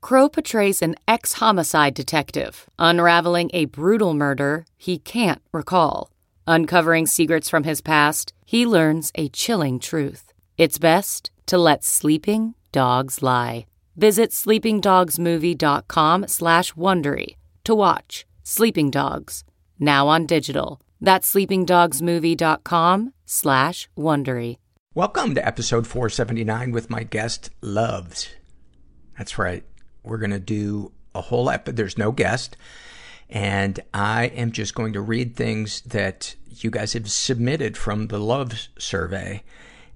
Crowe portrays an ex homicide detective unraveling a brutal murder he can't recall. Uncovering secrets from his past, he learns a chilling truth. It's best to let sleeping dogs lie. Visit sleepingdogsmovie.com slash Wondery to watch Sleeping Dogs, now on digital. That's sleepingdogsmovie.com slash Wondery. Welcome to episode 479 with my guest, Loves. That's right. We're going to do a whole episode. There's no guest. And I am just going to read things that you guys have submitted from the love survey.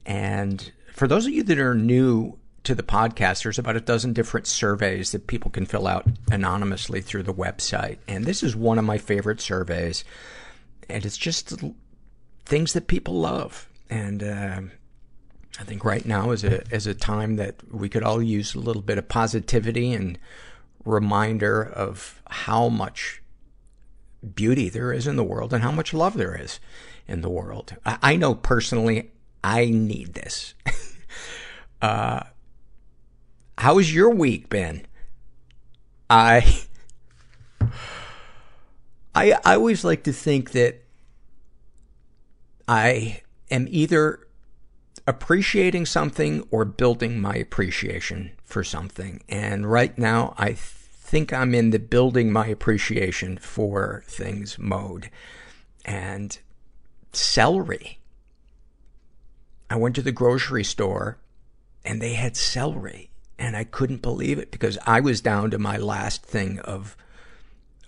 And for those of you that are new to the podcast, there's about a dozen different surveys that people can fill out anonymously through the website. And this is one of my favorite surveys. And it's just things that people love. And, uh, I think right now is a, is a time that we could all use a little bit of positivity and reminder of how much beauty there is in the world and how much love there is in the world. I, I know personally I need this. uh, how has your week been? I, I, I always like to think that I am either appreciating something or building my appreciation for something. And right now, I think I'm in the building my appreciation for things mode. And celery. I went to the grocery store and they had celery and I couldn't believe it because I was down to my last thing of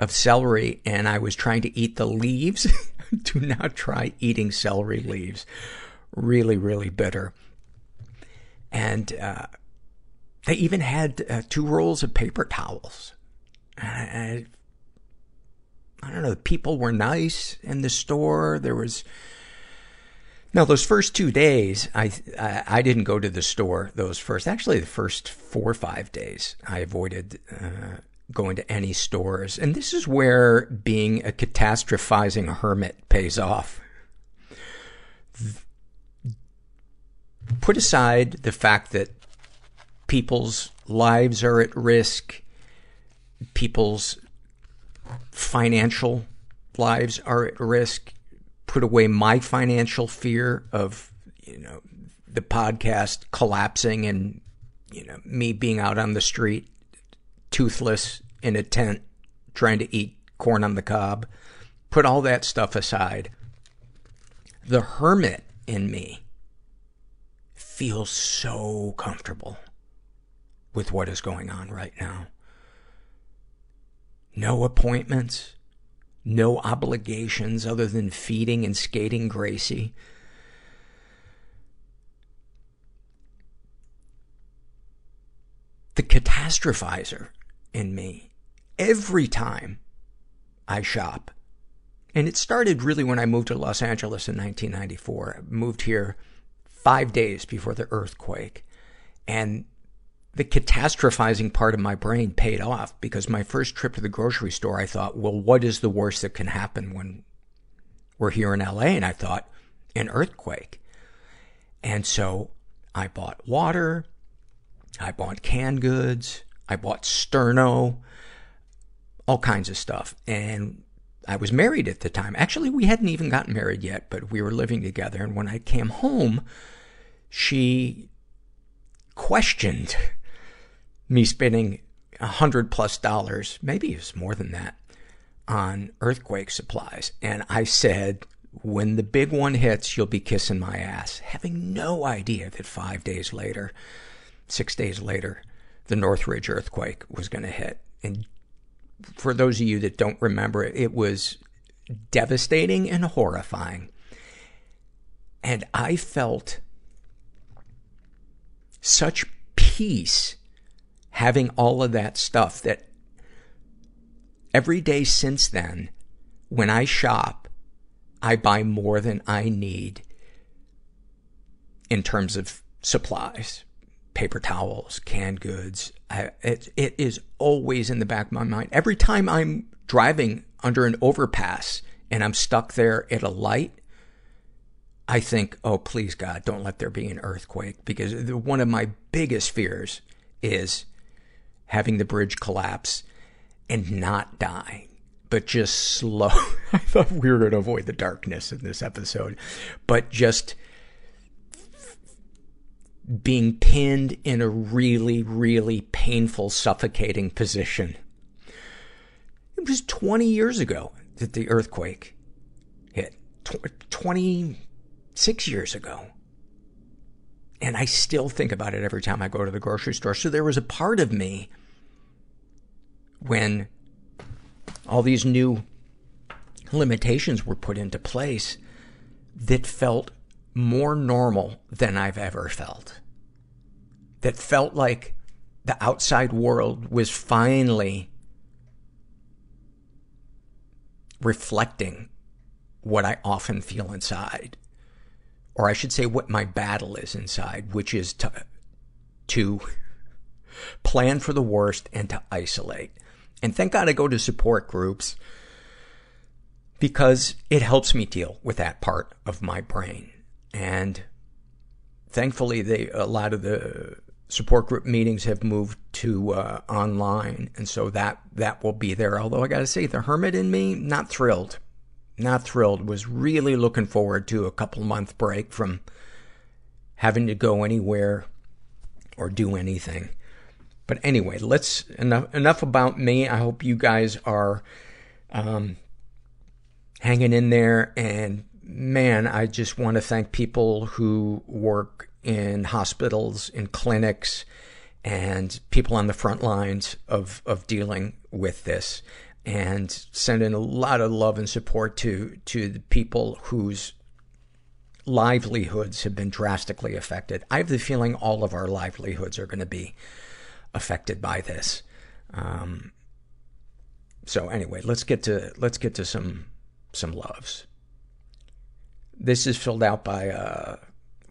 of celery and I was trying to eat the leaves. Do not try eating celery leaves really, really bitter. And, uh, they even had uh, two rolls of paper towels. I, I don't know, people were nice in the store. There was, now those first two days, I, I, I didn't go to the store those first, actually the first four or five days, I avoided, uh, going to any stores. And this is where being a catastrophizing hermit pays off put aside the fact that people's lives are at risk, people's financial lives are at risk, put away my financial fear of, you know, the podcast collapsing and, you know, me being out on the street, toothless in a tent, trying to eat corn on the cob. Put all that stuff aside. The hermit in me feel so comfortable with what is going on right now. No appointments, no obligations other than feeding and skating Gracie. The catastrophizer in me, every time I shop, and it started really when I moved to Los Angeles in 1994. I moved here five days before the earthquake. And the catastrophizing part of my brain paid off because my first trip to the grocery store, I thought, well, what is the worst that can happen when we're here in LA? And I thought, an earthquake. And so I bought water, I bought canned goods, I bought sterno, all kinds of stuff. And I was married at the time. Actually, we hadn't even gotten married yet, but we were living together. And when I came home, she questioned me spending a hundred plus dollars, maybe it was more than that, on earthquake supplies. And I said, when the big one hits, you'll be kissing my ass. Having no idea that five days later, six days later, the Northridge earthquake was going to hit. And for those of you that don't remember it, it was devastating and horrifying. And I felt such peace having all of that stuff that every day since then, when I shop, I buy more than I need in terms of supplies paper towels, canned goods. I, it, it is always in the back of my mind. Every time I'm driving under an overpass and I'm stuck there at a light, I think, oh, please God, don't let there be an earthquake. Because one of my biggest fears is having the bridge collapse and not dying, but just slow. I thought we were going to avoid the darkness in this episode, but just being pinned in a really, really painful, suffocating position. It was 20 years ago that the earthquake hit. 26 years ago. And I still think about it every time I go to the grocery store. So there was a part of me when all these new limitations were put into place that felt more normal than I've ever felt. That felt like the outside world was finally reflecting what I often feel inside. Or I should say what my battle is inside, which is to, to plan for the worst and to isolate. And thank God I go to support groups because it helps me deal with that part of my brain. And thankfully, they, a lot of the support group meetings have moved to uh, online, and so that that will be there. Although I got to say, the hermit in me, not thrilled, not thrilled. Was really looking forward to a couple month break from having to go anywhere or do anything. But anyway, let's enough enough about me. I hope you guys are um, hanging in there and man, I just want to thank people who work in hospitals, in clinics, and people on the front lines of, of dealing with this. And sending a lot of love and support to, to the people whose livelihoods have been drastically affected. I have the feeling all of our livelihoods are going to be affected by this. Um, so anyway, let's get to, let's get to some, some loves. This is filled out by a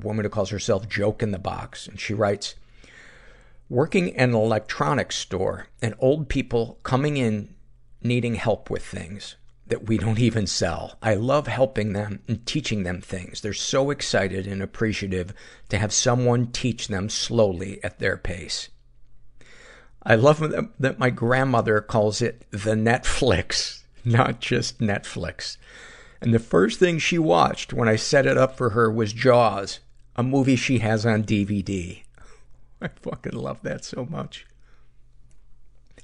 woman who calls herself Joke in the Box. And she writes, Working in an electronics store and old people coming in needing help with things that we don't even sell. I love helping them and teaching them things. They're so excited and appreciative to have someone teach them slowly at their pace. I love that my grandmother calls it the Netflix, not just Netflix. And the first thing she watched when I set it up for her was Jaws, a movie she has on DVD. I fucking love that so much.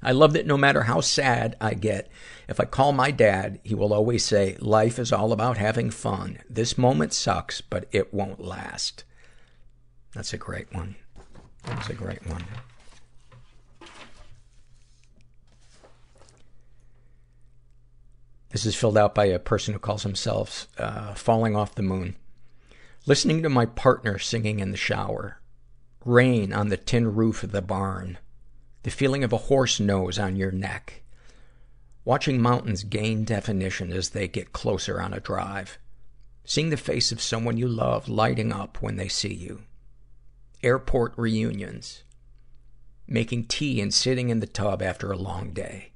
I love that no matter how sad I get, if I call my dad, he will always say, life is all about having fun. This moment sucks, but it won't last. That's a great one. That's a great one. This is filled out by a person who calls himself uh, Falling Off the Moon. Listening to my partner singing in the shower. Rain on the tin roof of the barn. The feeling of a horse nose on your neck. Watching mountains gain definition as they get closer on a drive. Seeing the face of someone you love lighting up when they see you. Airport reunions. Making tea and sitting in the tub after a long day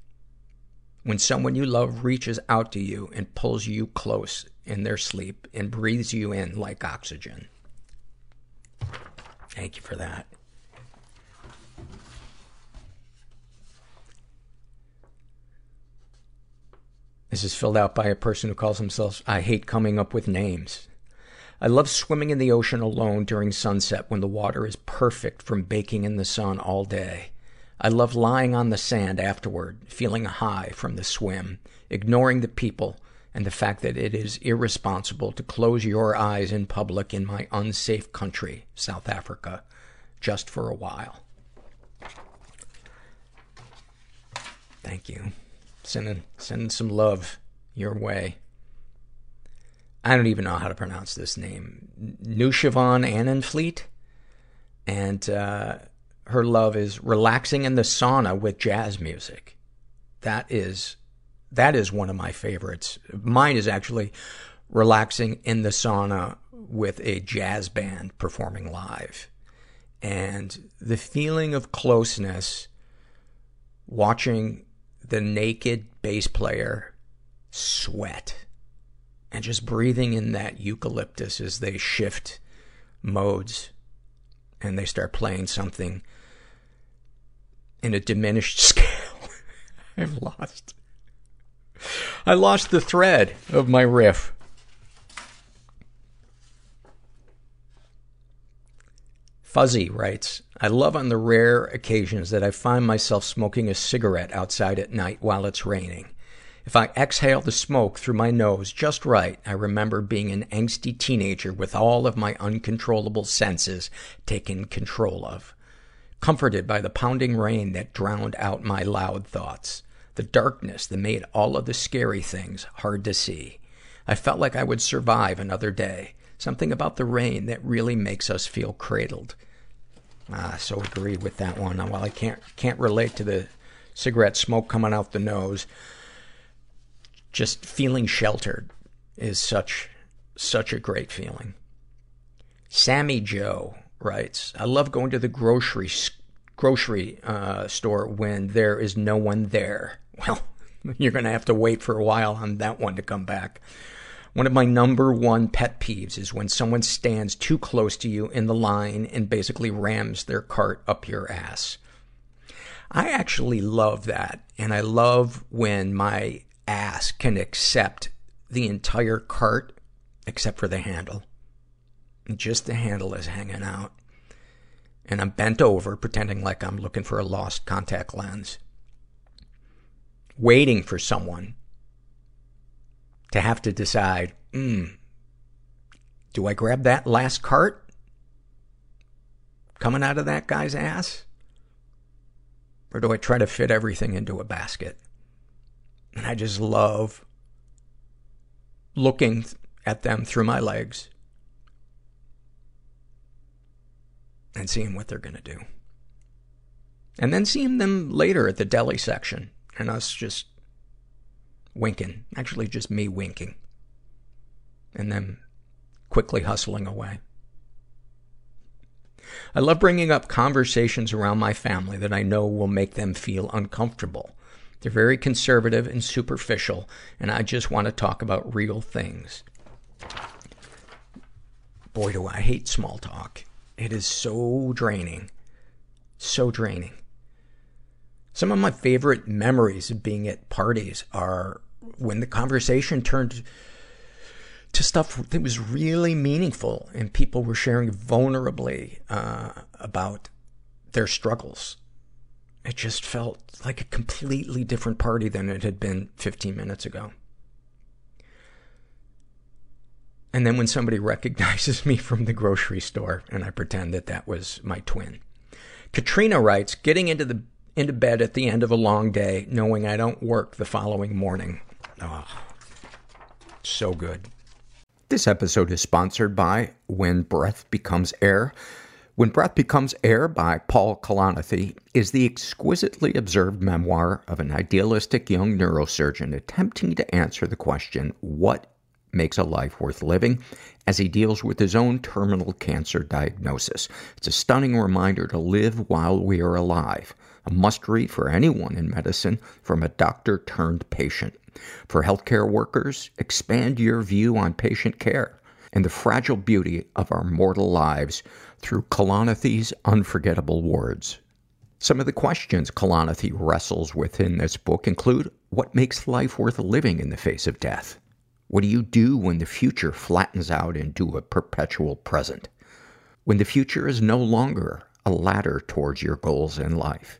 When someone you love reaches out to you and pulls you close in their sleep and breathes you in like oxygen. Thank you for that. This is filled out by a person who calls himself I hate coming up with names. I love swimming in the ocean alone during sunset when the water is perfect from baking in the sun all day. I love lying on the sand afterward, feeling high from the swim, ignoring the people and the fact that it is irresponsible to close your eyes in public in my unsafe country, South Africa, just for a while. Thank you. Sending, sending some love your way. I don't even know how to pronounce this name. Nushavon Annenfleet. And, uh, her love is relaxing in the sauna with jazz music. That is, that is one of my favorites. Mine is actually relaxing in the sauna with a jazz band performing live. And the feeling of closeness watching the naked bass player sweat and just breathing in that eucalyptus as they shift modes and they start playing something in a diminished scale. I've lost. I lost the thread of my riff. Fuzzy writes, I love on the rare occasions that I find myself smoking a cigarette outside at night while it's raining. If I exhale the smoke through my nose just right, I remember being an angsty teenager with all of my uncontrollable senses taken control of. Comforted by the pounding rain that drowned out my loud thoughts. The darkness that made all of the scary things hard to see. I felt like I would survive another day. Something about the rain that really makes us feel cradled. Ah, so agree with that one. While I can't, can't relate to the cigarette smoke coming out the nose, just feeling sheltered is such, such a great feeling. Sammy Joe writes, I love going to the grocery, grocery, uh, store when there is no one there. Well, you're gonna have to wait for a while on that one to come back. One of my number one pet peeves is when someone stands too close to you in the line and basically rams their cart up your ass. I actually love that. And I love when my ass can accept the entire cart except for the handle. Just the handle is hanging out. And I'm bent over, pretending like I'm looking for a lost contact lens. Waiting for someone to have to decide, hmm, do I grab that last cart coming out of that guy's ass? Or do I try to fit everything into a basket? And I just love looking at them through my legs and seeing what they're going to do. And then seeing them later at the deli section and us just winking. Actually, just me winking. And then quickly hustling away. I love bringing up conversations around my family that I know will make them feel uncomfortable. They're very conservative and superficial, and I just want to talk about real things. Boy, do I hate small talk. It is so draining. So draining. Some of my favorite memories of being at parties are when the conversation turned to stuff that was really meaningful and people were sharing vulnerably uh, about their struggles it just felt like a completely different party than it had been 15 minutes ago. And then when somebody recognizes me from the grocery store and I pretend that that was my twin. Katrina writes, getting into the, into bed at the end of a long day, knowing I don't work the following morning. Oh, so good. This episode is sponsored by When Breath Becomes Air. When Breath Becomes Air by Paul Kalanithi is the exquisitely observed memoir of an idealistic young neurosurgeon attempting to answer the question, what makes a life worth living, as he deals with his own terminal cancer diagnosis. It's a stunning reminder to live while we are alive. A must read for anyone in medicine from a doctor turned patient. For healthcare workers, expand your view on patient care and the fragile beauty of our mortal lives through Kalanithi's unforgettable words. Some of the questions Kalanithi wrestles with in this book include what makes life worth living in the face of death? What do you do when the future flattens out into a perpetual present? When the future is no longer a ladder towards your goals in life?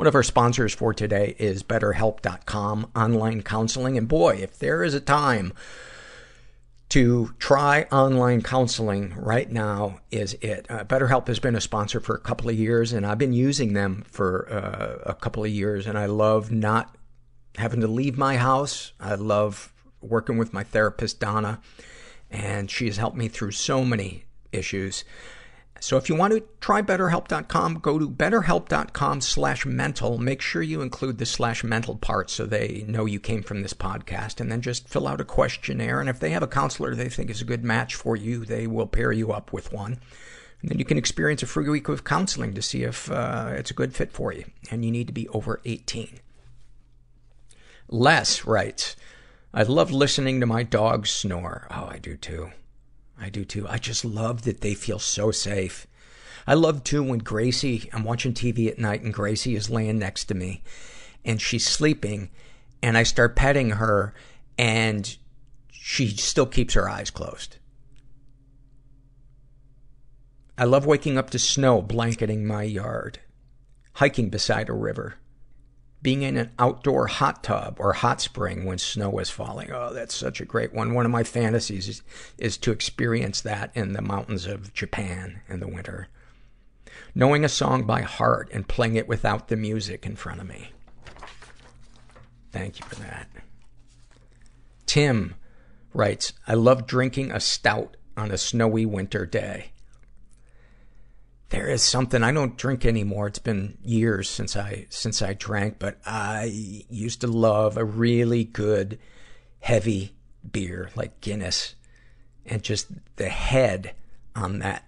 One of our sponsors for today is BetterHelp.com online counseling. And boy, if there is a time to try online counseling right now is it. Uh, BetterHelp has been a sponsor for a couple of years, and I've been using them for uh, a couple of years, and I love not having to leave my house. I love working with my therapist, Donna, and she has helped me through so many issues. So if you want to try BetterHelp.com, go to BetterHelp.com slash mental. Make sure you include the slash mental part so they know you came from this podcast. And then just fill out a questionnaire. And if they have a counselor they think is a good match for you, they will pair you up with one. And then you can experience a free week of counseling to see if uh, it's a good fit for you. And you need to be over 18. Les writes, I love listening to my dog snore. Oh, I do too. I do too. I just love that they feel so safe. I love too when Gracie, I'm watching TV at night and Gracie is laying next to me and she's sleeping and I start petting her and she still keeps her eyes closed. I love waking up to snow blanketing my yard, hiking beside a river, being in an outdoor hot tub or hot spring when snow is falling. Oh, that's such a great one. One of my fantasies is, is to experience that in the mountains of Japan in the winter. Knowing a song by heart and playing it without the music in front of me. Thank you for that. Tim writes, I love drinking a stout on a snowy winter day there is something I don't drink anymore. It's been years since I since I drank, but I used to love a really good heavy beer like Guinness and just the head on that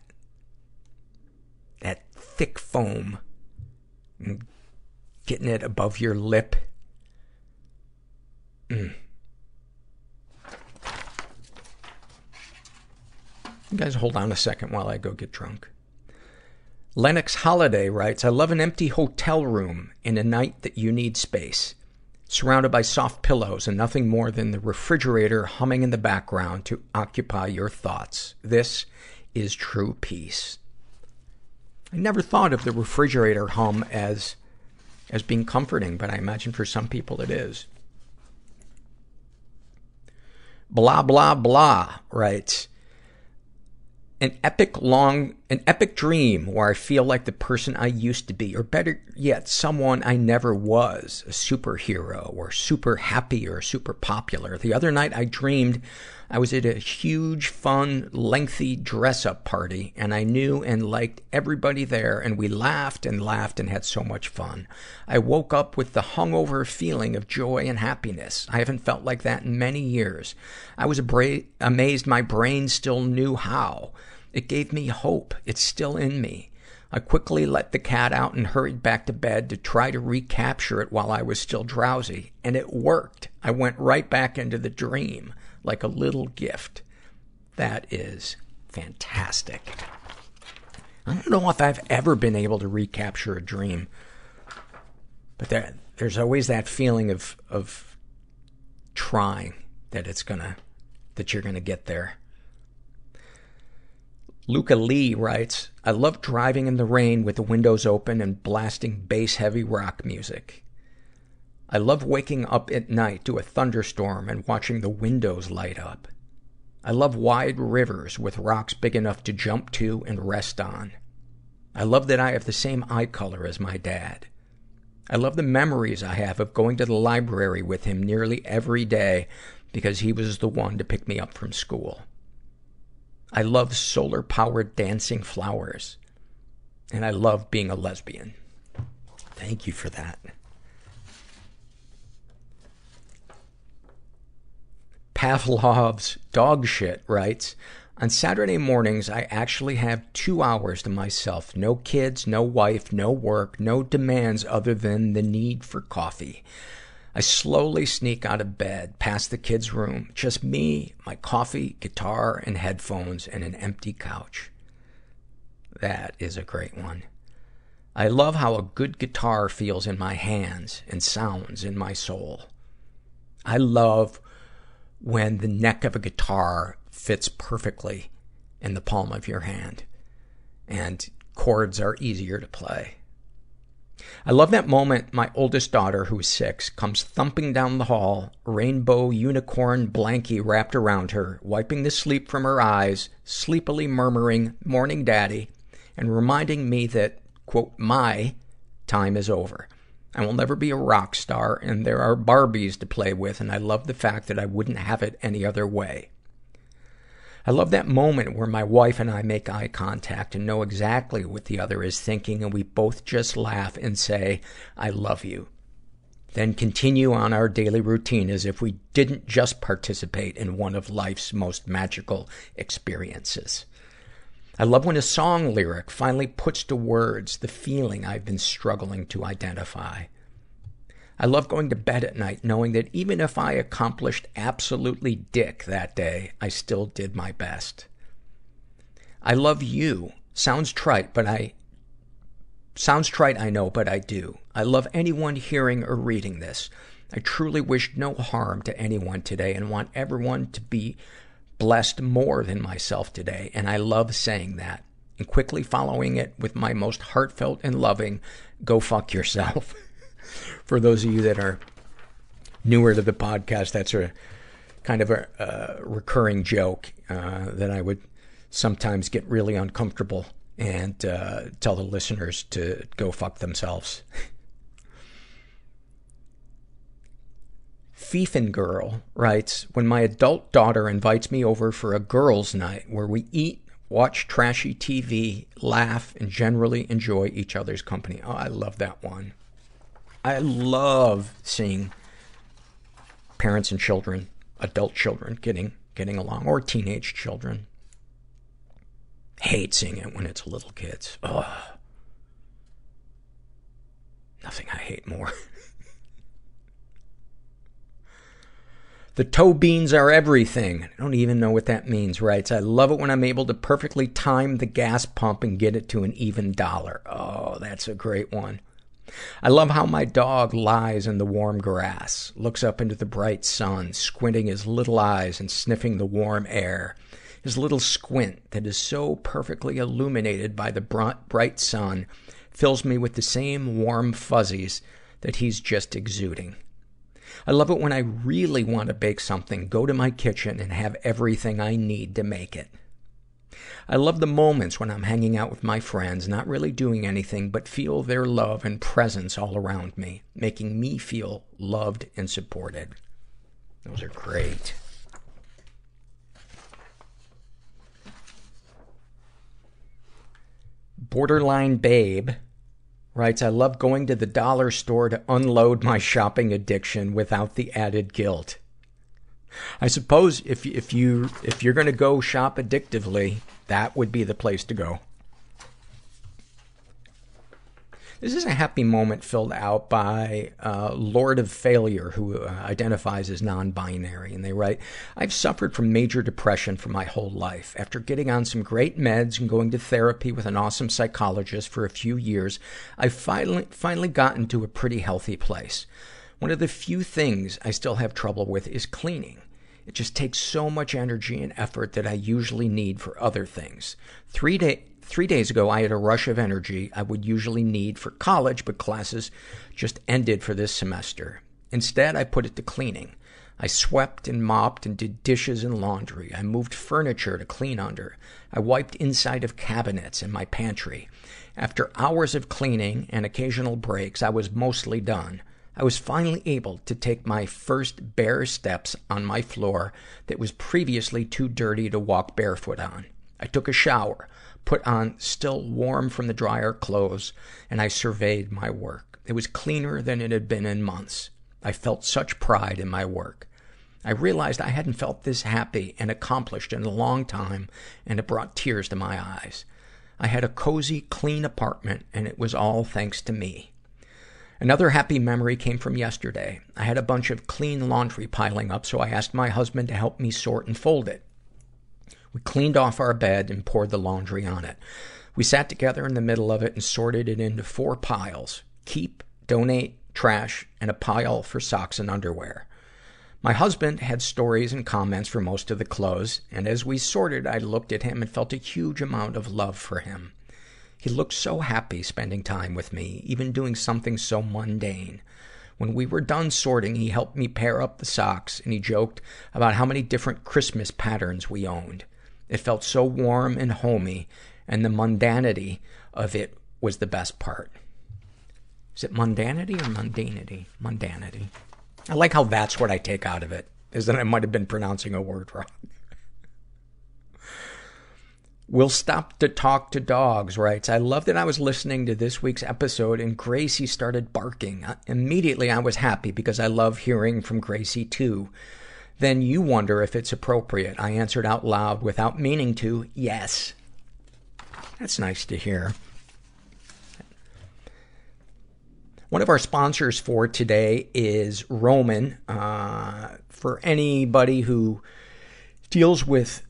that thick foam and getting it above your lip. Mm. You guys hold on a second while I go get drunk. Lennox Holiday writes, I love an empty hotel room in a night that you need space. Surrounded by soft pillows and nothing more than the refrigerator humming in the background to occupy your thoughts. This is true peace. I never thought of the refrigerator hum as, as being comforting, but I imagine for some people it is. Blah, blah, blah writes, an epic long, an epic dream where I feel like the person I used to be, or better yet, someone I never was, a superhero or super happy or super popular. The other night I dreamed I was at a huge, fun, lengthy dress up party and I knew and liked everybody there and we laughed and laughed and had so much fun. I woke up with the hungover feeling of joy and happiness. I haven't felt like that in many years. I was amazed my brain still knew how. It gave me hope. It's still in me. I quickly let the cat out and hurried back to bed to try to recapture it while I was still drowsy. And it worked. I went right back into the dream like a little gift. That is fantastic. I don't know if I've ever been able to recapture a dream, but that, there's always that feeling of, of trying that it's gonna, that you're gonna get there. Luca Lee writes, I love driving in the rain with the windows open and blasting bass heavy rock music. I love waking up at night to a thunderstorm and watching the windows light up. I love wide rivers with rocks big enough to jump to and rest on. I love that I have the same eye color as my dad. I love the memories I have of going to the library with him nearly every day because he was the one to pick me up from school. I love solar powered dancing flowers. And I love being a lesbian. Thank you for that. Pavlov's dog shit writes, on Saturday mornings, I actually have two hours to myself. No kids, no wife, no work, no demands other than the need for coffee. I slowly sneak out of bed, past the kids' room. Just me, my coffee, guitar, and headphones, and an empty couch. That is a great one. I love how a good guitar feels in my hands and sounds in my soul. I love when the neck of a guitar fits perfectly in the palm of your hand and chords are easier to play. I love that moment my oldest daughter, who's six, comes thumping down the hall, rainbow unicorn blankie wrapped around her, wiping the sleep from her eyes, sleepily murmuring, morning daddy, and reminding me that, quote, my time is over. I will never be a rock star, and there are Barbies to play with, and I love the fact that I wouldn't have it any other way. I love that moment where my wife and I make eye contact and know exactly what the other is thinking, and we both just laugh and say, I love you. Then continue on our daily routine as if we didn't just participate in one of life's most magical experiences. I love when a song lyric finally puts to words the feeling I've been struggling to identify. I love going to bed at night knowing that even if I accomplished absolutely dick that day, I still did my best. I love you. Sounds trite, but I, sounds trite, I know, but I do. I love anyone hearing or reading this. I truly wish no harm to anyone today and want everyone to be blessed more than myself today. And I love saying that and quickly following it with my most heartfelt and loving, go fuck yourself. For those of you that are newer to the podcast, that's a kind of a, a recurring joke uh, that I would sometimes get really uncomfortable and uh, tell the listeners to go fuck themselves. Fiefin Girl writes, When my adult daughter invites me over for a girls' night where we eat, watch trashy TV, laugh, and generally enjoy each other's company. Oh, I love that one. I love seeing parents and children, adult children getting, getting along, or teenage children. Hate seeing it when it's little kids. Ugh. Nothing I hate more. The toe beans are everything. I don't even know what that means, writes. I love it when I'm able to perfectly time the gas pump and get it to an even dollar. Oh, that's a great one. I love how my dog lies in the warm grass, looks up into the bright sun, squinting his little eyes and sniffing the warm air. His little squint that is so perfectly illuminated by the bright sun fills me with the same warm fuzzies that he's just exuding. I love it when I really want to bake something, go to my kitchen, and have everything I need to make it. I love the moments when I'm hanging out with my friends, not really doing anything, but feel their love and presence all around me, making me feel loved and supported. Those are great. Borderline Babe writes, I love going to the dollar store to unload my shopping addiction without the added guilt. I suppose if, if you, if you're gonna go shop addictively, that would be the place to go. This is a happy moment filled out by uh, Lord of Failure, who uh, identifies as non-binary, and they write, "I've suffered from major depression for my whole life. After getting on some great meds and going to therapy with an awesome psychologist for a few years, I've finally finally gotten to a pretty healthy place. One of the few things I still have trouble with is cleaning." It just takes so much energy and effort that I usually need for other things. Three day, three days ago, I had a rush of energy I would usually need for college, but classes just ended for this semester. Instead, I put it to cleaning. I swept and mopped and did dishes and laundry. I moved furniture to clean under. I wiped inside of cabinets in my pantry. After hours of cleaning and occasional breaks, I was mostly done. I was finally able to take my first bare steps on my floor that was previously too dirty to walk barefoot on. I took a shower, put on still warm from the dryer clothes, and I surveyed my work. It was cleaner than it had been in months. I felt such pride in my work. I realized I hadn't felt this happy and accomplished in a long time, and it brought tears to my eyes. I had a cozy, clean apartment, and it was all thanks to me. Another happy memory came from yesterday. I had a bunch of clean laundry piling up, so I asked my husband to help me sort and fold it. We cleaned off our bed and poured the laundry on it. We sat together in the middle of it and sorted it into four piles. Keep, donate, trash, and a pile for socks and underwear. My husband had stories and comments for most of the clothes, and as we sorted, I looked at him and felt a huge amount of love for him. He looked so happy spending time with me, even doing something so mundane. When we were done sorting, he helped me pair up the socks, and he joked about how many different Christmas patterns we owned. It felt so warm and homey, and the mundanity of it was the best part. Is it mundanity or mundanity? Mundanity. I like how that's what I take out of it, is that I might have been pronouncing a word wrong. We'll stop to talk to dogs, writes, I love that I was listening to this week's episode and Gracie started barking. Immediately I was happy because I love hearing from Gracie too. Then you wonder if it's appropriate. I answered out loud without meaning to, yes. That's nice to hear. One of our sponsors for today is Roman. Uh, for anybody who deals with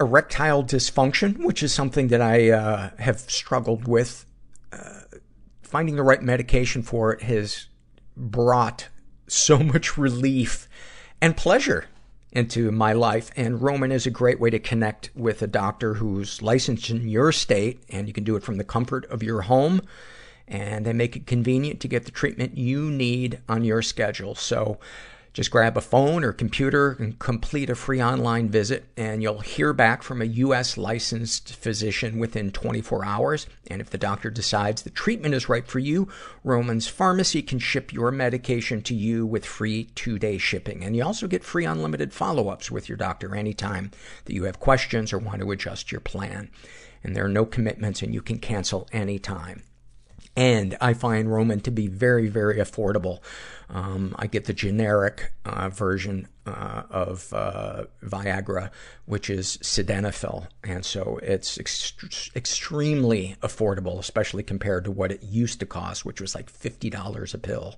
erectile dysfunction, which is something that I uh, have struggled with, uh, finding the right medication for it has brought so much relief and pleasure into my life. And Roman is a great way to connect with a doctor who's licensed in your state, and you can do it from the comfort of your home. And they make it convenient to get the treatment you need on your schedule. So, just grab a phone or computer and complete a free online visit, and you'll hear back from a U.S. licensed physician within 24 hours. And if the doctor decides the treatment is right for you, Roman's Pharmacy can ship your medication to you with free two-day shipping. And you also get free unlimited follow-ups with your doctor anytime that you have questions or want to adjust your plan. And there are no commitments, and you can cancel anytime. And I find Roman to be very, very affordable. Um, I get the generic uh, version uh, of uh, Viagra, which is sildenafil, and so it's ext- extremely affordable, especially compared to what it used to cost, which was like fifty dollars a pill.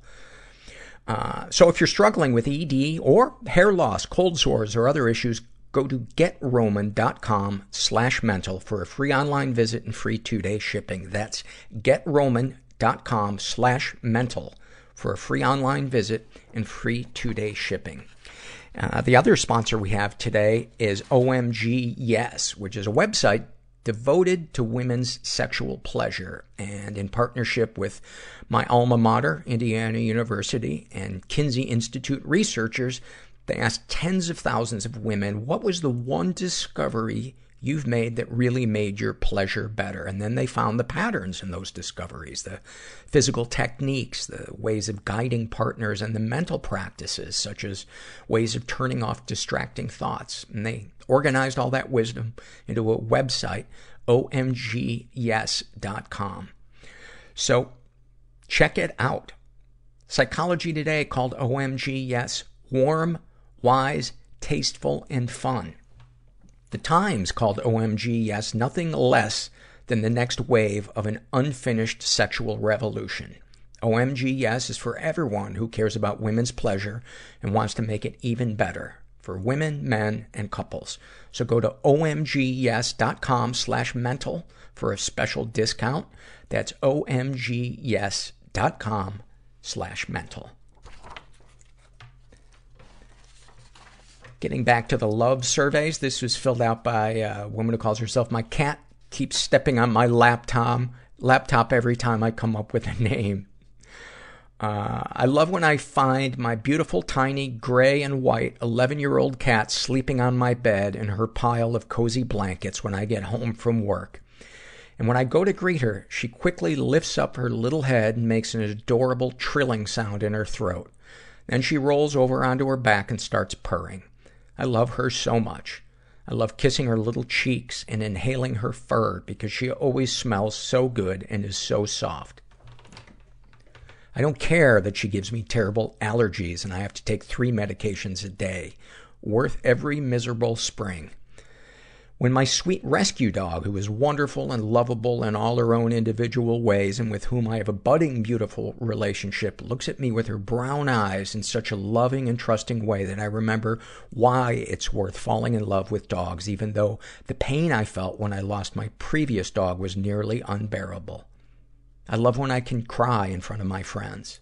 Uh, so if you're struggling with ED or hair loss, cold sores, or other issues, go to getroman.com slash mental for a free online visit and free two-day shipping. That's getroman.com slash mental for a free online visit and free two-day shipping. Uh, the other sponsor we have today is OMG Yes, which is a website devoted to women's sexual pleasure. And in partnership with my alma mater, Indiana University, and Kinsey Institute researchers, they asked tens of thousands of women, what was the one discovery you've made that really made your pleasure better? And then they found the patterns in those discoveries, the physical techniques, the ways of guiding partners, and the mental practices, such as ways of turning off distracting thoughts. And they organized all that wisdom into a website, omgyes.com. So check it out. Psychology Today called OMG Yes warm, wise, tasteful, and fun. The Times called OMG Yes nothing less than the next wave of an unfinished sexual revolution. OMG Yes is for everyone who cares about women's pleasure and wants to make it even better for women, men, and couples. So go to omgyes.com slash mental for a special discount. That's omgyes.com slash mental. Getting back to the love surveys, this was filled out by a woman who calls herself My Cat Keeps Stepping on My Laptop, laptop every time I come up with a name. Uh, I love when I find my beautiful, tiny, gray and white 11 year old cat sleeping on my bed in her pile of cozy blankets when I get home from work. And when I go to greet her, she quickly lifts up her little head and makes an adorable trilling sound in her throat. Then she rolls over onto her back and starts purring. I love her so much. I love kissing her little cheeks and inhaling her fur because she always smells so good and is so soft. I don't care that she gives me terrible allergies and I have to take three medications a day. Worth every miserable spring. When my sweet rescue dog, who is wonderful and lovable in all her own individual ways and with whom I have a budding, beautiful relationship, looks at me with her brown eyes in such a loving and trusting way that I remember why it's worth falling in love with dogs, even though the pain I felt when I lost my previous dog was nearly unbearable. I love when I can cry in front of my friends.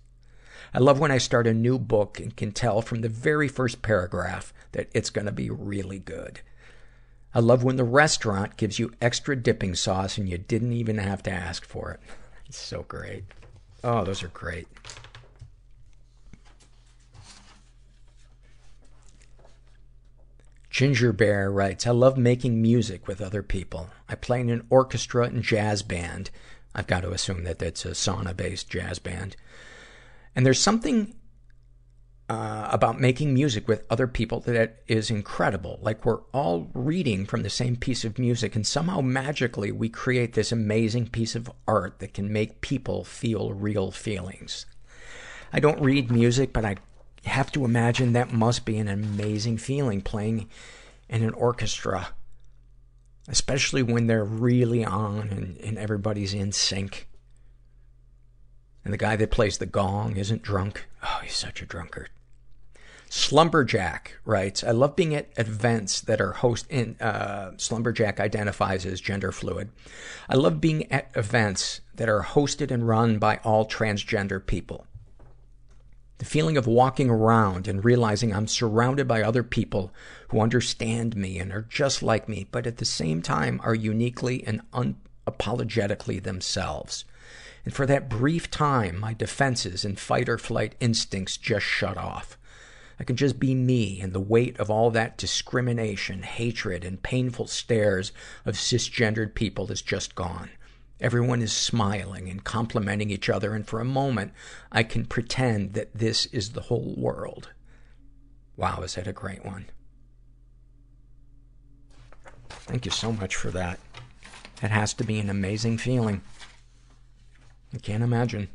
I love when I start a new book and can tell from the very first paragraph that it's going to be really good. I love when the restaurant gives you extra dipping sauce and you didn't even have to ask for it. It's so great. Oh, those are great. Ginger Bear writes, I love making music with other people. I play in an orchestra and jazz band. I've got to assume that that's a sauna based jazz band. And there's something uh, about making music with other people that is incredible. Like we're all reading from the same piece of music and somehow magically we create this amazing piece of art that can make people feel real feelings. I don't read music, but I have to imagine that must be an amazing feeling playing in an orchestra. Especially when they're really on and, and everybody's in sync. And the guy that plays the gong isn't drunk. Oh, he's such a drunkard. Slumberjack writes, I love being at events that are host in, uh, Slumberjack identifies as gender fluid. I love being at events that are hosted and run by all transgender people. The feeling of walking around and realizing I'm surrounded by other people who understand me and are just like me, but at the same time are uniquely and unapologetically themselves. And for that brief time, my defenses and fight or flight instincts just shut off. I can just be me, and the weight of all that discrimination, hatred, and painful stares of cisgendered people is just gone. Everyone is smiling and complimenting each other, and for a moment, I can pretend that this is the whole world. Wow, is that a great one? Thank you so much for that. It has to be an amazing feeling. I can't imagine.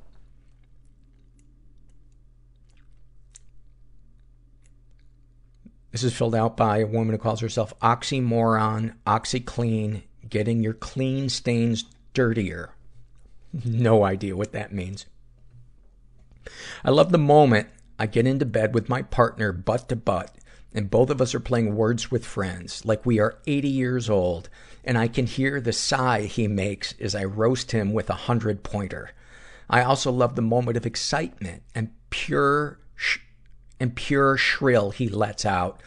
This is filled out by a woman who calls herself Oxymoron, OxiClean, getting your clean stains dirtier. No idea what that means. I love the moment I get into bed with my partner butt to butt and both of us are playing words with friends like we are 80 years old and I can hear the sigh he makes as I roast him with a hundred pointer. I also love the moment of excitement and pure and pure shrill he lets out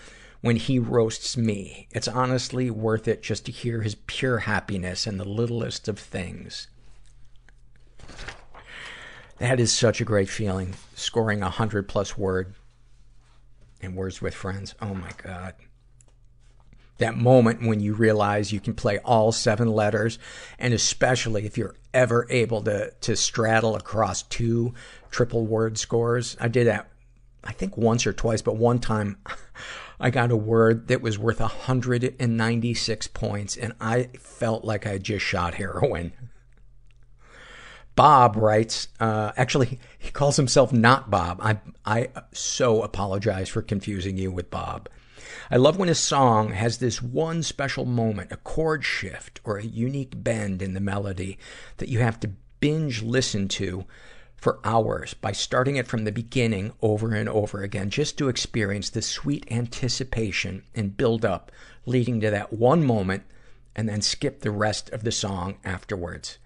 when he roasts me. It's honestly worth it just to hear his pure happiness in the littlest of things. That is such a great feeling, scoring a hundred plus word in Words with Friends. Oh my God. That moment when you realize you can play all seven letters, and especially if you're ever able to, to straddle across two triple word scores. I did that I think once or twice, but one time I got a word that was worth 196 points and I felt like I just shot heroin. Bob writes, uh, actually, he calls himself not Bob. I, I so apologize for confusing you with Bob. I love when a song has this one special moment, a chord shift, or a unique bend in the melody that you have to binge listen to for hours by starting it from the beginning over and over again just to experience the sweet anticipation and build up leading to that one moment and then skip the rest of the song afterwards.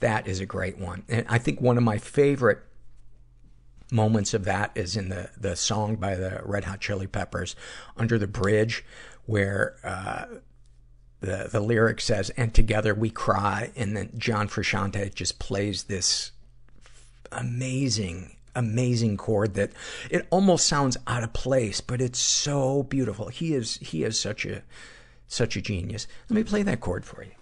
That is a great one. And I think one of my favorite moments of that is in the, the song by the Red Hot Chili Peppers, Under the Bridge, where, uh, the, the lyric says, and together we cry, and then John Frusciante just plays this amazing, amazing chord that it almost sounds out of place, but it's so beautiful. He is, he is such a, such a genius. Let me play that chord for you.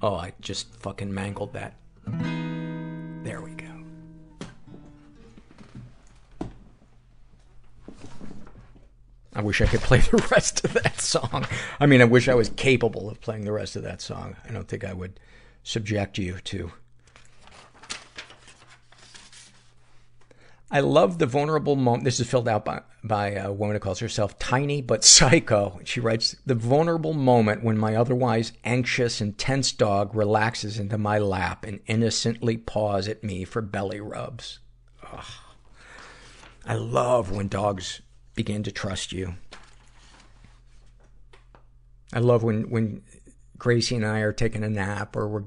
Oh, I just fucking mangled that. I wish I could play the rest of that song. I mean, I wish I was capable of playing the rest of that song. I don't think I would subject you to I love the vulnerable moment. This is filled out by, by a woman who calls herself Tiny but Psycho. She writes, the vulnerable moment when my otherwise anxious and tense dog relaxes into my lap and innocently paws at me for belly rubs. Ugh. I love when dogs begin to trust you. I love when, when Gracie and I are taking a nap or we're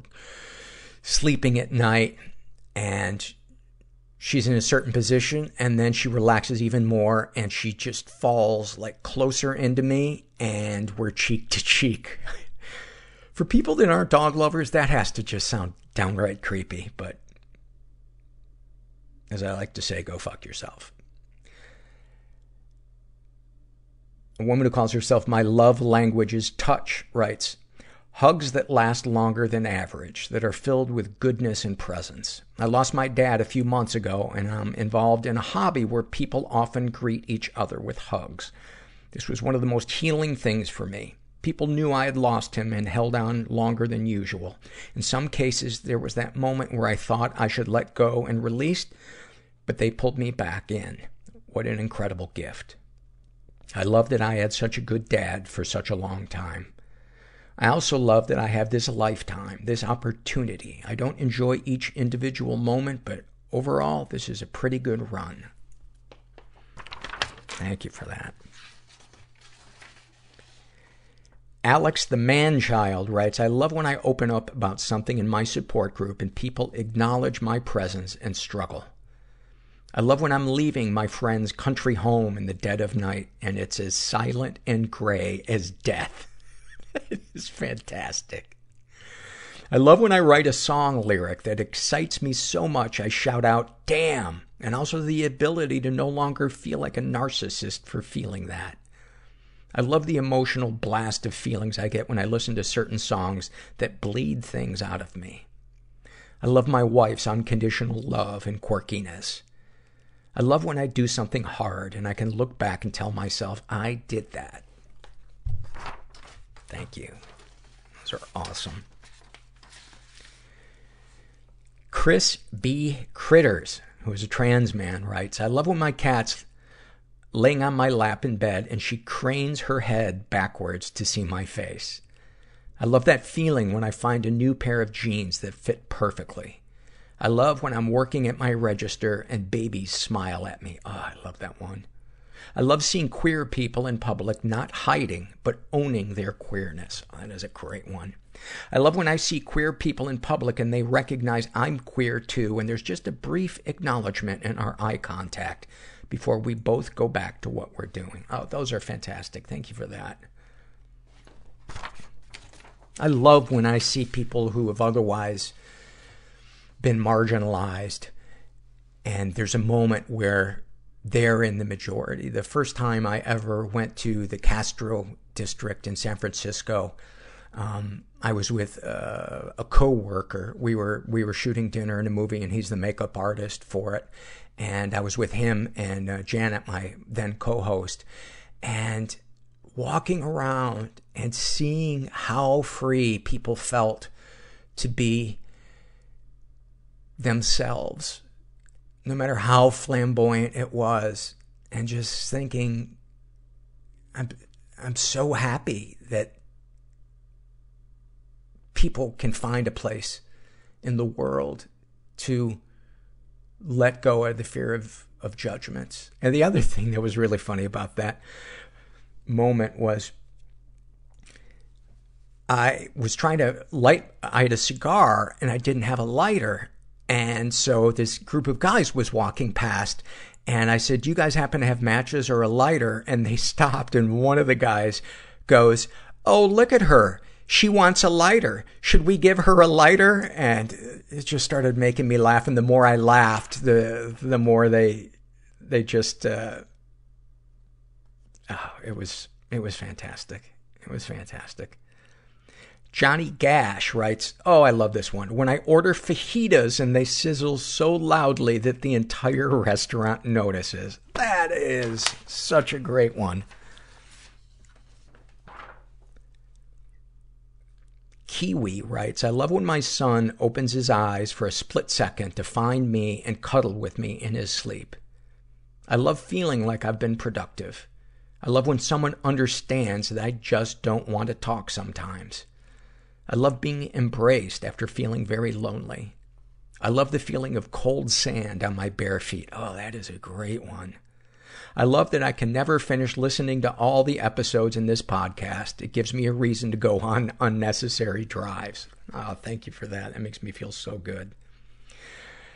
sleeping at night and she's in a certain position and then she relaxes even more and she just falls like closer into me and we're cheek to cheek. For people that aren't dog lovers, that has to just sound downright creepy, but as I like to say, go fuck yourself. A woman who calls herself my love language is touch writes, Hugs that last longer than average, that are filled with goodness and presence. I lost my dad a few months ago, and I'm involved in a hobby where people often greet each other with hugs. This was one of the most healing things for me. People knew I had lost him and held on longer than usual. In some cases, there was that moment where I thought I should let go and release, but they pulled me back in. What an incredible gift. I love that I had such a good dad for such a long time. I also love that I have this lifetime, this opportunity. I don't enjoy each individual moment, but overall, this is a pretty good run. Thank you for that. Alex the man-child writes, I love when I open up about something in my support group and people acknowledge my presence and struggle. I love when I'm leaving my friend's country home in the dead of night and it's as silent and gray as death. it is fantastic. I love when I write a song lyric that excites me so much I shout out, damn, and also the ability to no longer feel like a narcissist for feeling that. I love the emotional blast of feelings I get when I listen to certain songs that bleed things out of me. I love my wife's unconditional love and quirkiness. I love when I do something hard and I can look back and tell myself, I did that. Thank you. Those are awesome. Chris B. Critters, who is a trans man, writes, I love when my cat's laying on my lap in bed and she cranes her head backwards to see my face. I love that feeling when I find a new pair of jeans that fit perfectly. I love when I'm working at my register and babies smile at me. Oh, I love that one. I love seeing queer people in public not hiding, but owning their queerness. Oh, that is a great one. I love when I see queer people in public and they recognize I'm queer too, and there's just a brief acknowledgement in our eye contact before we both go back to what we're doing. Oh, those are fantastic. Thank you for that. I love when I see people who have otherwise been marginalized and there's a moment where they're in the majority. The first time I ever went to the Castro district in San Francisco, um, I was with uh, a coworker. We were we were shooting dinner in a movie, and he's the makeup artist for it. And I was with him and uh, Janet, my then co-host, and walking around and seeing how free people felt to be themselves, no matter how flamboyant it was, and just thinking, I'm, I'm so happy that people can find a place in the world to let go of the fear of, of judgments. And the other thing that was really funny about that moment was I was trying to light, I had a cigar and I didn't have a lighter. And so this group of guys was walking past and I said, you guys happen to have matches or a lighter? And they stopped and one of the guys goes, Oh, look at her. She wants a lighter. Should we give her a lighter? And it just started making me laugh. And the more I laughed, the, the more they, they just, uh, oh, it was, it was fantastic. It was fantastic. Johnny Gash writes, Oh, I love this one. When I order fajitas and they sizzle so loudly that the entire restaurant notices. That is such a great one. Kiwi writes, I love when my son opens his eyes for a split second to find me and cuddle with me in his sleep. I love feeling like I've been productive. I love when someone understands that I just don't want to talk sometimes. I love being embraced after feeling very lonely. I love the feeling of cold sand on my bare feet. Oh, that is a great one. I love that I can never finish listening to all the episodes in this podcast. It gives me a reason to go on unnecessary drives. Oh, thank you for that. That makes me feel so good.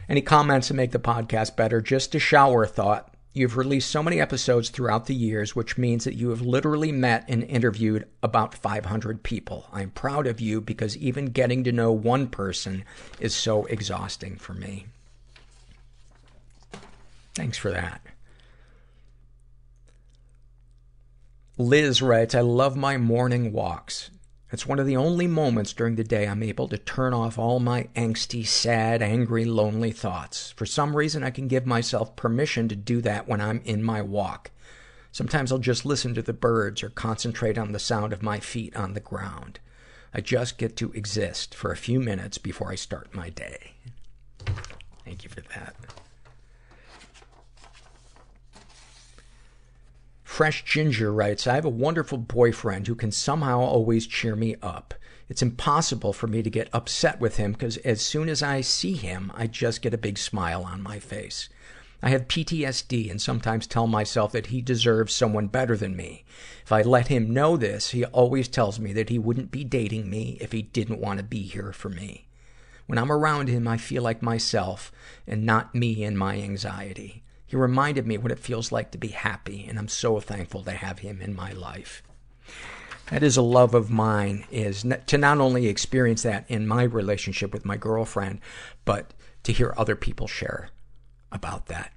Any comments to make the podcast better? Just a shower thought. You've released so many episodes throughout the years, which means that you have literally met and interviewed about 500 people. I'm proud of you because even getting to know one person is so exhausting for me. Thanks for that. Liz writes, I love my morning walks. It's one of the only moments during the day I'm able to turn off all my angsty, sad, angry, lonely thoughts. For some reason, I can give myself permission to do that when I'm in my walk. Sometimes I'll just listen to the birds or concentrate on the sound of my feet on the ground. I just get to exist for a few minutes before I start my day. Thank you for that. Fresh Ginger writes, I have a wonderful boyfriend who can somehow always cheer me up. It's impossible for me to get upset with him because as soon as I see him, I just get a big smile on my face. I have PTSD and sometimes tell myself that he deserves someone better than me. If I let him know this, he always tells me that he wouldn't be dating me if he didn't want to be here for me. When I'm around him, I feel like myself and not me and my anxiety. He reminded me what it feels like to be happy, and I'm so thankful to have him in my life. That is a love of mine, is to not only experience that in my relationship with my girlfriend, but to hear other people share about that.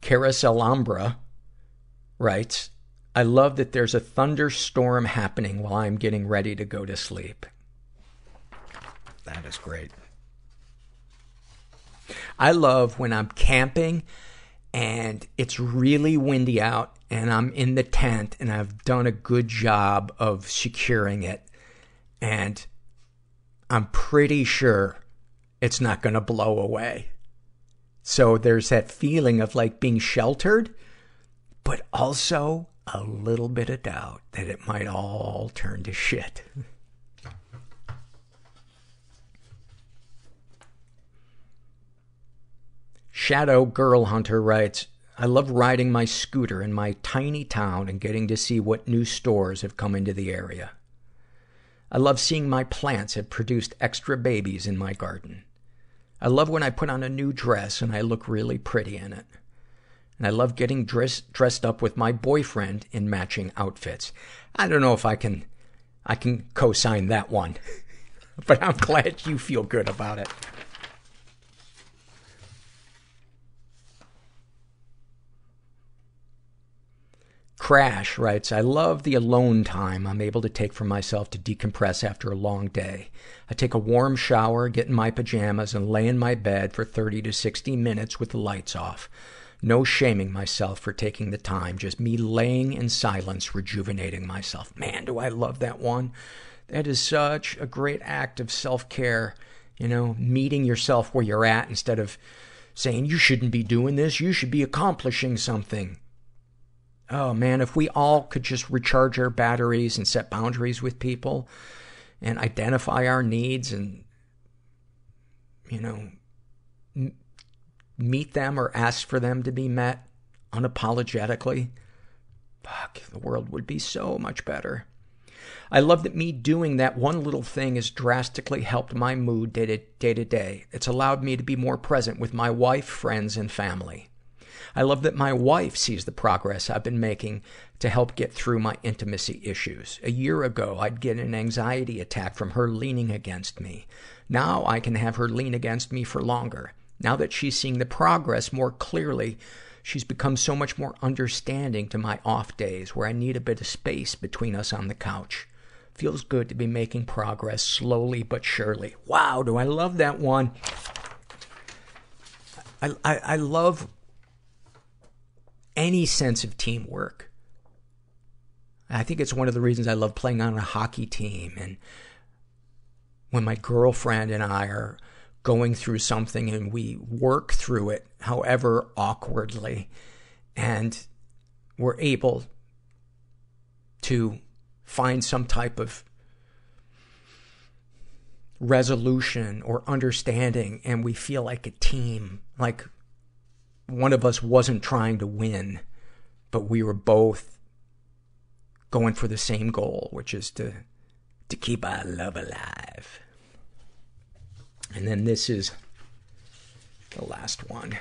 Carousel Alhambra writes, I love that there's a thunderstorm happening while I'm getting ready to go to sleep. That is great. I love when I'm camping and it's really windy out and I'm in the tent and I've done a good job of securing it. And I'm pretty sure it's not going to blow away. So there's that feeling of like being sheltered, but also a little bit of doubt that it might all turn to shit. Shadow Girl Hunter writes, I love riding my scooter in my tiny town and getting to see what new stores have come into the area. I love seeing my plants have produced extra babies in my garden. I love when I put on a new dress and I look really pretty in it. And I love getting dress, dressed up with my boyfriend in matching outfits. I don't know if I can, I can co-sign that one, but I'm glad you feel good about it. Crash writes, I love the alone time I'm able to take for myself to decompress after a long day. I take a warm shower, get in my pajamas, and lay in my bed for 30 to 60 minutes with the lights off. No shaming myself for taking the time, just me laying in silence, rejuvenating myself. Man, do I love that one. That is such a great act of self-care. You know, meeting yourself where you're at instead of saying, you shouldn't be doing this, you should be accomplishing something. Oh man, if we all could just recharge our batteries and set boundaries with people and identify our needs and, you know, m- meet them or ask for them to be met unapologetically, fuck, the world would be so much better. I love that me doing that one little thing has drastically helped my mood day to, day to day. It's allowed me to be more present with my wife, friends, and family. I love that my wife sees the progress I've been making to help get through my intimacy issues. A year ago, I'd get an anxiety attack from her leaning against me. Now I can have her lean against me for longer. Now that she's seeing the progress more clearly, she's become so much more understanding to my off days where I need a bit of space between us on the couch. Feels good to be making progress slowly but surely. Wow, do I love that one. I, I, I love any sense of teamwork. I think it's one of the reasons I love playing on a hockey team. And when my girlfriend and I are going through something and we work through it, however awkwardly, and we're able to find some type of resolution or understanding and we feel like a team, like one of us wasn't trying to win, but we were both going for the same goal, which is to, to keep our love alive. And then this is the last one.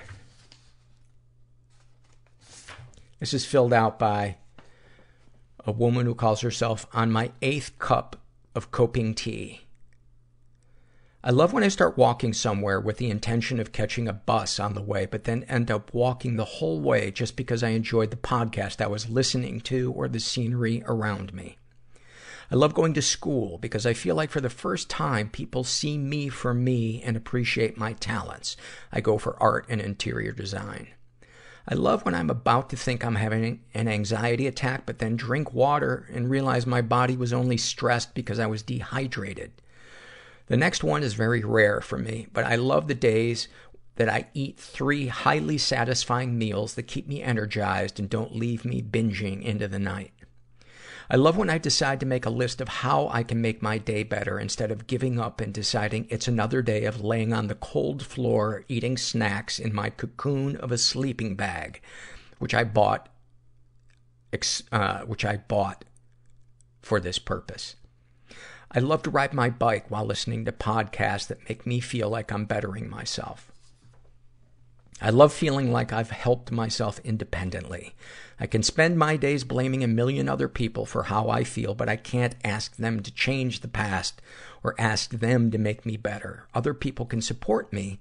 This is filled out by a woman who calls herself on my eighth cup of coping tea. I love when I start walking somewhere with the intention of catching a bus on the way, but then end up walking the whole way just because I enjoyed the podcast I was listening to or the scenery around me. I love going to school because I feel like for the first time people see me for me and appreciate my talents. I go for art and interior design. I love when I'm about to think I'm having an anxiety attack, but then drink water and realize my body was only stressed because I was dehydrated. The next one is very rare for me, but I love the days that I eat three highly satisfying meals that keep me energized and don't leave me binging into the night. I love when I decide to make a list of how I can make my day better instead of giving up and deciding it's another day of laying on the cold floor eating snacks in my cocoon of a sleeping bag, which I bought, uh, which I bought for this purpose. I love to ride my bike while listening to podcasts that make me feel like I'm bettering myself. I love feeling like I've helped myself independently. I can spend my days blaming a million other people for how I feel, but I can't ask them to change the past or ask them to make me better. Other people can support me,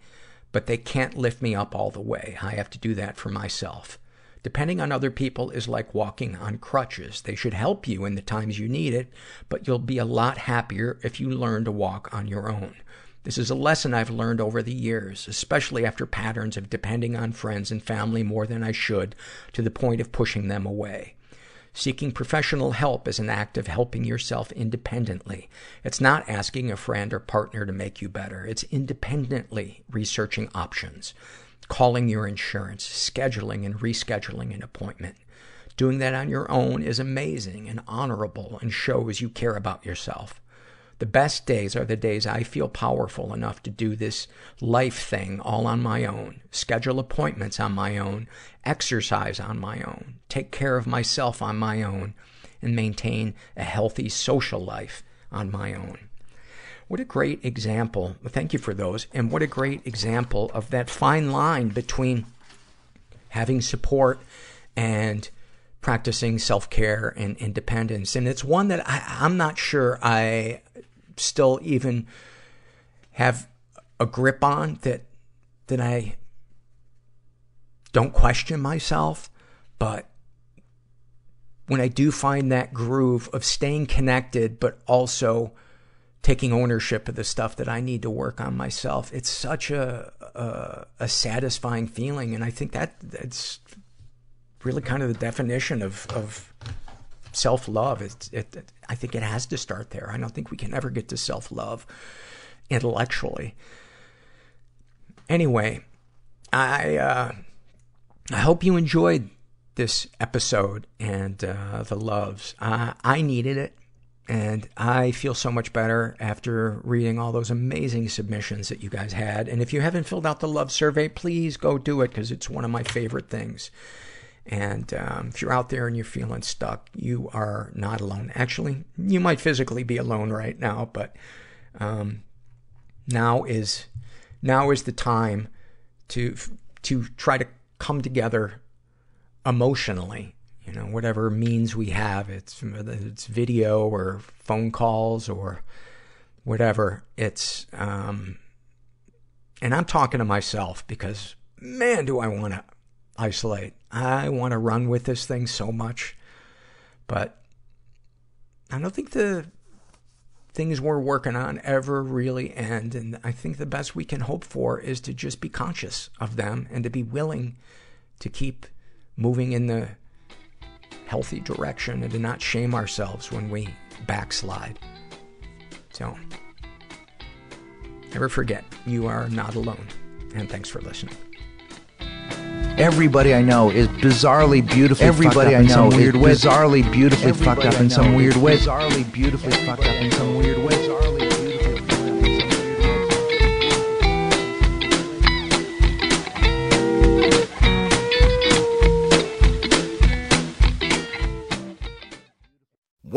but they can't lift me up all the way. I have to do that for myself. Depending on other people is like walking on crutches. They should help you in the times you need it, but you'll be a lot happier if you learn to walk on your own. This is a lesson I've learned over the years, especially after patterns of depending on friends and family more than I should to the point of pushing them away. Seeking professional help is an act of helping yourself independently. It's not asking a friend or partner to make you better. It's independently researching options calling your insurance, scheduling and rescheduling an appointment. Doing that on your own is amazing and honorable and shows you care about yourself. The best days are the days I feel powerful enough to do this life thing all on my own, schedule appointments on my own, exercise on my own, take care of myself on my own, and maintain a healthy social life on my own. What a great example. Thank you for those. And what a great example of that fine line between having support and practicing self-care and independence. And it's one that I, I'm not sure I still even have a grip on that, that I don't question myself, but when I do find that groove of staying connected, but also taking ownership of the stuff that I need to work on myself. It's such a, a, a satisfying feeling. And I think that it's really kind of the definition of, of self love. It's, it, I think it has to start there. I don't think we can ever get to self love intellectually. Anyway, I, uh, I hope you enjoyed this episode and, uh, the loves. Uh, I needed it. And I feel so much better after reading all those amazing submissions that you guys had. And if you haven't filled out the love survey, please go do it because it's one of my favorite things. And um, if you're out there and you're feeling stuck, you are not alone. Actually, you might physically be alone right now, but um, now is now is the time to to try to come together emotionally you know, whatever means we have. It's, it's video or phone calls or whatever. It's, um, and I'm talking to myself because man, do I want to isolate. I want to run with this thing so much, but I don't think the things we're working on ever really end. And I think the best we can hope for is to just be conscious of them and to be willing to keep moving in the healthy direction and to not shame ourselves when we backslide. So, never forget, you are not alone. And thanks for listening. Everybody I know is bizarrely beautifully Everybody I know weird is bizarrely beautifully fucked up in some weird way. Bizarrely beautifully fucked up in some weird way.